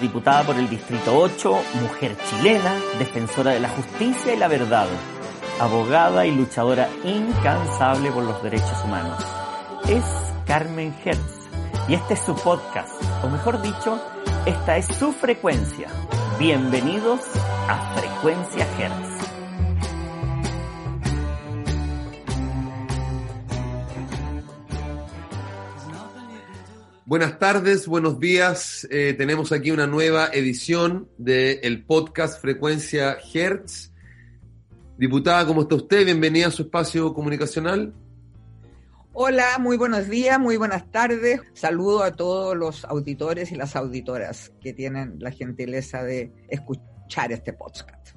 Diputada por el Distrito 8, mujer chilena, defensora de la justicia y la verdad, abogada y luchadora incansable por los derechos humanos. Es Carmen Hertz y este es su podcast, o mejor dicho, esta es su frecuencia. Bienvenidos a Frecuencia Hertz. Buenas tardes, buenos días. Eh, tenemos aquí una nueva edición del podcast Frecuencia Hertz. Diputada, ¿cómo está usted? Bienvenida a su espacio comunicacional. Hola, muy buenos días, muy buenas tardes. Saludo a todos los auditores y las auditoras que tienen la gentileza de escuchar este podcast.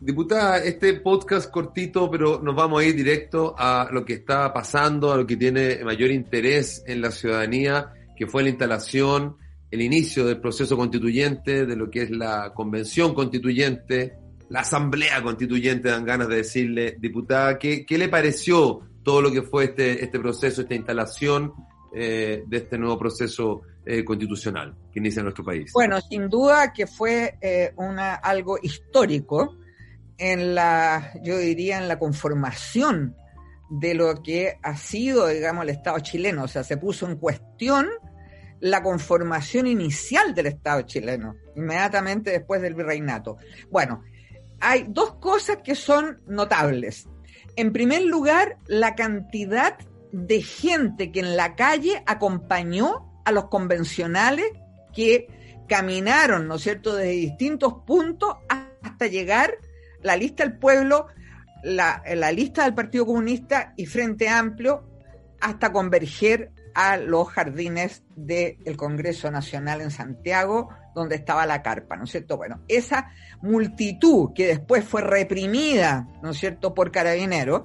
Diputada, este podcast cortito, pero nos vamos a ir directo a lo que está pasando, a lo que tiene mayor interés en la ciudadanía que fue la instalación, el inicio del proceso constituyente, de lo que es la convención constituyente, la asamblea constituyente, dan ganas de decirle, diputada, ¿qué, qué le pareció todo lo que fue este, este proceso, esta instalación eh, de este nuevo proceso eh, constitucional que inicia en nuestro país? Bueno, sin duda que fue eh, una, algo histórico en la, yo diría, en la conformación de lo que ha sido, digamos, el Estado chileno. O sea, se puso en cuestión la conformación inicial del Estado chileno, inmediatamente después del virreinato. Bueno, hay dos cosas que son notables. En primer lugar, la cantidad de gente que en la calle acompañó a los convencionales que caminaron, ¿no es cierto?, desde distintos puntos hasta llegar la lista del pueblo, la, la lista del Partido Comunista y Frente Amplio, hasta converger a los jardines del Congreso Nacional en Santiago, donde estaba la carpa, ¿no es cierto? Bueno, esa multitud que después fue reprimida, ¿no es cierto?, por carabineros,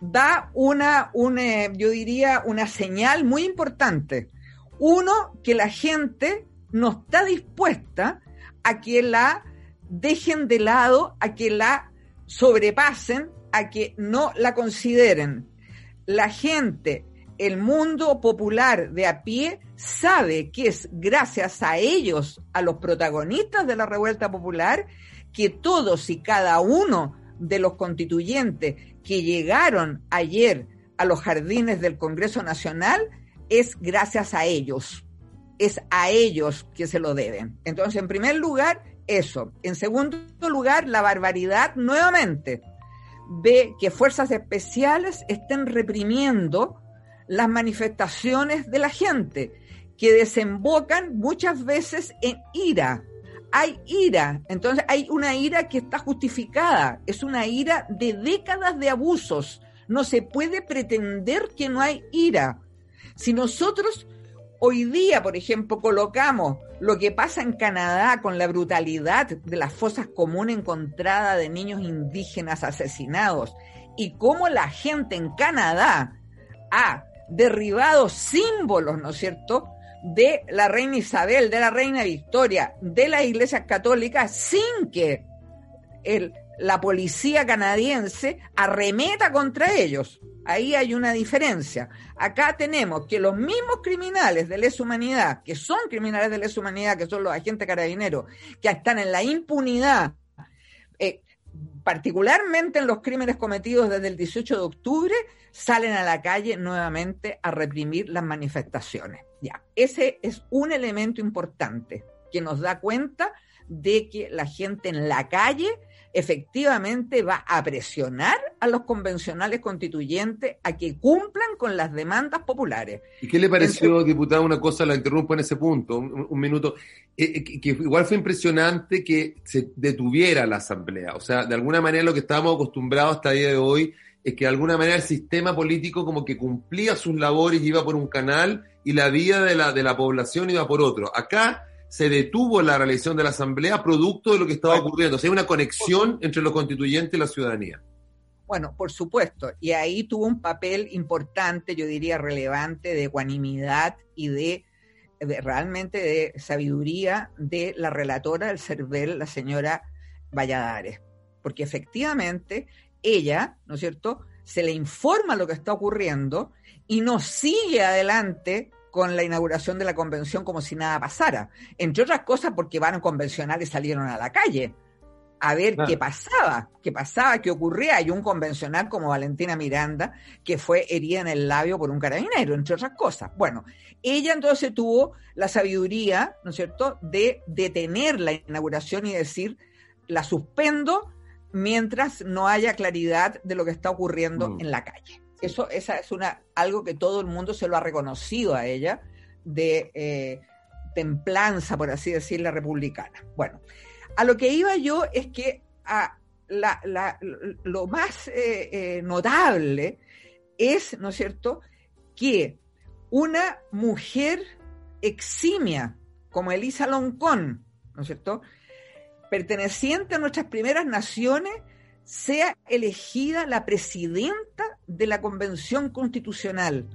da una, una, yo diría, una señal muy importante. Uno, que la gente no está dispuesta a que la dejen de lado, a que la sobrepasen, a que no la consideren. La gente el mundo popular de a pie sabe que es gracias a ellos, a los protagonistas de la revuelta popular, que todos y cada uno de los constituyentes que llegaron ayer a los jardines del Congreso Nacional es gracias a ellos. Es a ellos que se lo deben. Entonces, en primer lugar, eso. En segundo lugar, la barbaridad nuevamente de que fuerzas especiales estén reprimiendo las manifestaciones de la gente, que desembocan muchas veces en ira. Hay ira, entonces hay una ira que está justificada, es una ira de décadas de abusos. No se puede pretender que no hay ira. Si nosotros hoy día, por ejemplo, colocamos lo que pasa en Canadá con la brutalidad de las fosas comunes encontradas de niños indígenas asesinados y cómo la gente en Canadá ha derribado símbolos, ¿no es cierto?, de la reina Isabel, de la reina Victoria, de las iglesias católicas, sin que la policía canadiense arremeta contra ellos. Ahí hay una diferencia. Acá tenemos que los mismos criminales de lesa humanidad, que son criminales de lesa humanidad, que son los agentes carabineros, que están en la impunidad, eh, particularmente en los crímenes cometidos desde el 18 de octubre, salen a la calle nuevamente a reprimir las manifestaciones. Ya, ese es un elemento importante que nos da cuenta de que la gente en la calle efectivamente va a presionar a los convencionales constituyentes a que cumplan con las demandas populares. ¿Y qué le pareció, diputada, una cosa, la interrumpo en ese punto, un, minuto, eh, eh, que, que, igual fue impresionante que se detuviera la asamblea, o sea, de alguna manera lo que estábamos acostumbrados hasta el día de hoy es que de alguna manera el sistema político como que cumplía sus labores y iba por un canal y la vida de la, de la población iba por otro. Acá se detuvo la realización de la asamblea producto de lo que estaba ocurriendo. O sea, hay una conexión entre los constituyentes y la ciudadanía. Bueno, por supuesto, y ahí tuvo un papel importante, yo diría relevante, de ecuanimidad y de, realmente de sabiduría de la relatora del CERVEL, la señora Valladares, porque efectivamente ella, ¿no es cierto?, se le informa lo que está ocurriendo y no sigue adelante con la inauguración de la convención como si nada pasara. Entre otras cosas porque van convencionales salieron a la calle a ver qué pasaba, qué pasaba, qué ocurría. Hay un convencional como Valentina Miranda que fue herida en el labio por un carabinero, entre otras cosas. Bueno, ella entonces tuvo la sabiduría, ¿no es cierto?, de detener la inauguración y decir, la suspendo mientras no haya claridad de lo que está ocurriendo mm. en la calle. Eso esa es una, algo que todo el mundo se lo ha reconocido a ella, de eh, templanza, por así decirlo, republicana. Bueno, a lo que iba yo es que a lo más eh, eh, notable es, ¿no es cierto?, que una mujer eximia como Elisa Loncón, ¿no es cierto?, perteneciente a nuestras primeras naciones, sea elegida la presidenta de la Convención Constitucional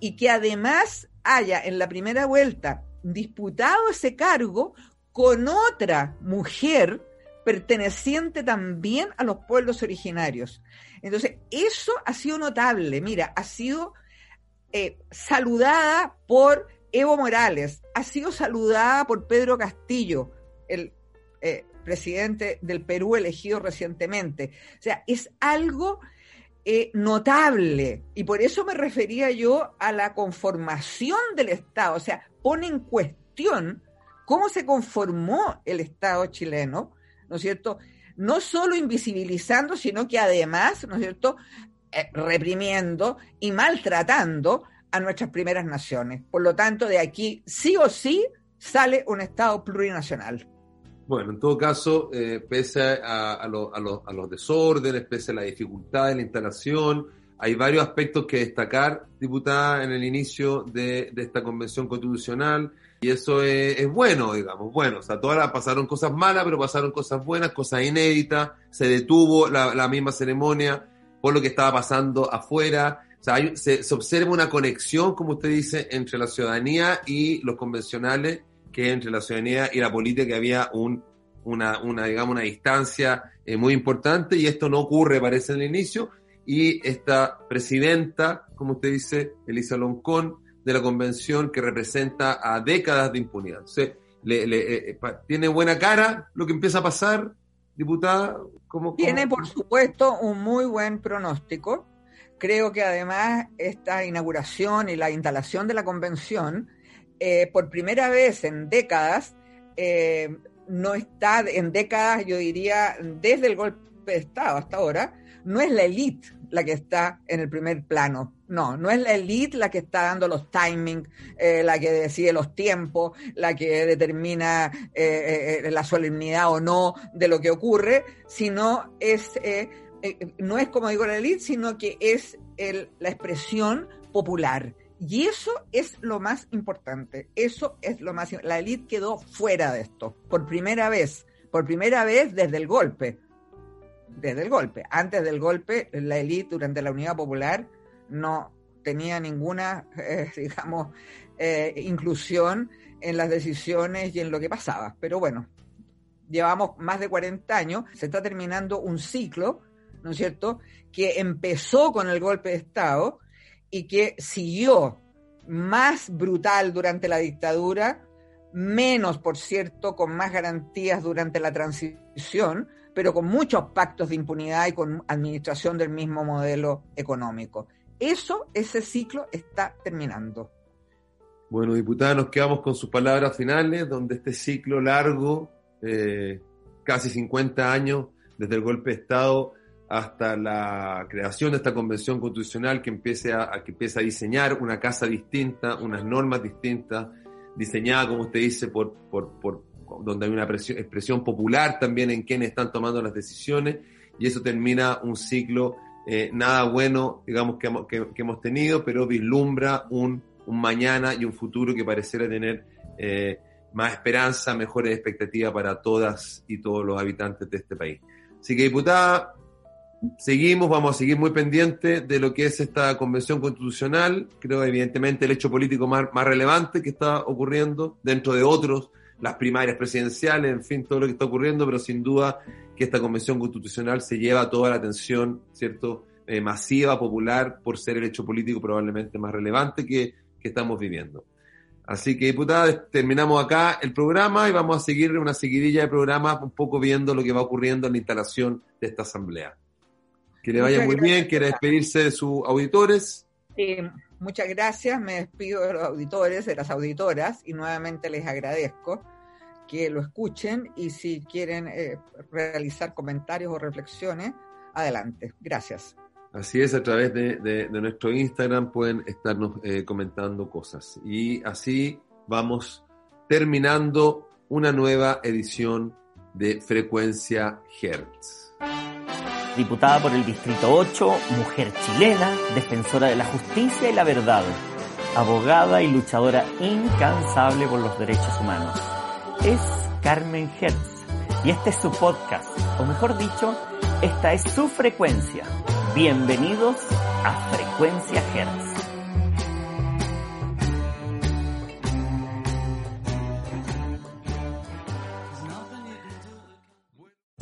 y que además haya en la primera vuelta disputado ese cargo con otra mujer perteneciente también a los pueblos originarios. Entonces, eso ha sido notable. Mira, ha sido eh, saludada por Evo Morales, ha sido saludada por Pedro Castillo, el eh, presidente del Perú elegido recientemente. O sea, es algo eh, notable y por eso me refería yo a la conformación del Estado. O sea, pone en cuestión cómo se conformó el Estado chileno, ¿no es cierto? No solo invisibilizando, sino que además, ¿no es cierto?, eh, reprimiendo y maltratando a nuestras primeras naciones. Por lo tanto, de aquí sí o sí sale un Estado plurinacional. Bueno, en todo caso, eh, pese a, los desórdenes, pese a la dificultad de la instalación, hay varios aspectos que destacar, diputada, en el inicio de esta convención constitucional. Y eso es, bueno, digamos, bueno, o sea, todas pasaron cosas malas, pero pasaron cosas buenas, cosas inéditas, se detuvo la, misma ceremonia por lo que estaba pasando afuera, o sea, se, observa una conexión, como usted dice, entre la ciudadanía y los convencionales, que entre la ciudadanía y la política había un, una, una, digamos, una distancia eh, muy importante y esto no ocurre, parece, en el inicio, y esta presidenta, como usted dice, Elisa Loncón, de la convención que representa a décadas de impunidad. le, eh, eh, ¿Tiene buena cara lo que empieza a pasar, diputada? ¿Cómo, Tiene, por supuesto, un muy buen pronóstico. Creo que además esta inauguración y la instalación de la convención, eh, por primera vez en décadas, no está en décadas, yo diría, desde el golpe de Estado hasta ahora, no es la élite la que está en el primer plano. No, no es la élite la que está dando los timings, eh, la que decide los tiempos, la que determina eh, eh, la solemnidad o no de lo que ocurre, sino es, no es como digo la élite, sino que es el, la expresión popular. Y eso es lo más importante, eso es lo más La élite quedó fuera de esto, por primera vez, por primera vez desde el golpe desde el golpe. Antes del golpe, la élite durante la Unidad Popular no tenía ninguna, eh, digamos, eh, inclusión en las decisiones y en lo que pasaba. Pero bueno, llevamos más de 40 años, se está terminando un ciclo, ¿no es cierto?, que empezó con el golpe de Estado y que siguió más brutal durante la dictadura, menos, por cierto, con más garantías durante la transición, pero con muchos pactos de impunidad y con administración del mismo modelo económico. Eso, ese ciclo está terminando. Bueno, diputada, nos quedamos con sus palabras finales, donde este ciclo largo, eh, casi 50 años, desde el golpe de Estado hasta la creación de esta convención constitucional que empiece a, que empiece a diseñar una casa distinta, unas normas distintas, diseñada, como usted dice, por, por, por, donde hay una expresión popular también en quienes están tomando las decisiones, y eso termina un ciclo eh, nada bueno, digamos, que, que, hemos tenido, pero vislumbra un, un, mañana y un futuro que pareciera tener eh, más esperanza, mejores expectativas para todas y todos los habitantes de este país. Así que, diputada, seguimos, vamos a seguir muy pendientes de lo que es esta convención constitucional. Creo, evidentemente, el hecho político más, más relevante que está ocurriendo dentro de otros, las primarias presidenciales, en fin, todo lo que está ocurriendo, pero sin duda que esta convención constitucional se lleva toda la atención, ¿cierto? Eh, masiva, popular, por ser el hecho político probablemente más relevante que, que estamos viviendo. Así que, diputada, terminamos acá el programa y vamos a seguir una seguidilla de programas un poco viendo lo que va ocurriendo en la instalación de esta asamblea. Que le vaya muy bien, quiere despedirse de sus auditores. Sí, muchas gracias, me despido de los auditores, de las auditoras y nuevamente les agradezco que lo escuchen y si quieren eh, realizar comentarios o reflexiones, adelante. Gracias. Así es, a través de, nuestro Instagram pueden estarnos eh, comentando cosas. Y así vamos terminando una nueva edición de Frecuencia Hertz diputada por el Distrito 8, mujer chilena, defensora de la justicia y la verdad, abogada y luchadora incansable por los derechos humanos. Es Carmen Hertz y este es su podcast, o mejor dicho, esta es su frecuencia. Bienvenidos a Frecuencia Hertz.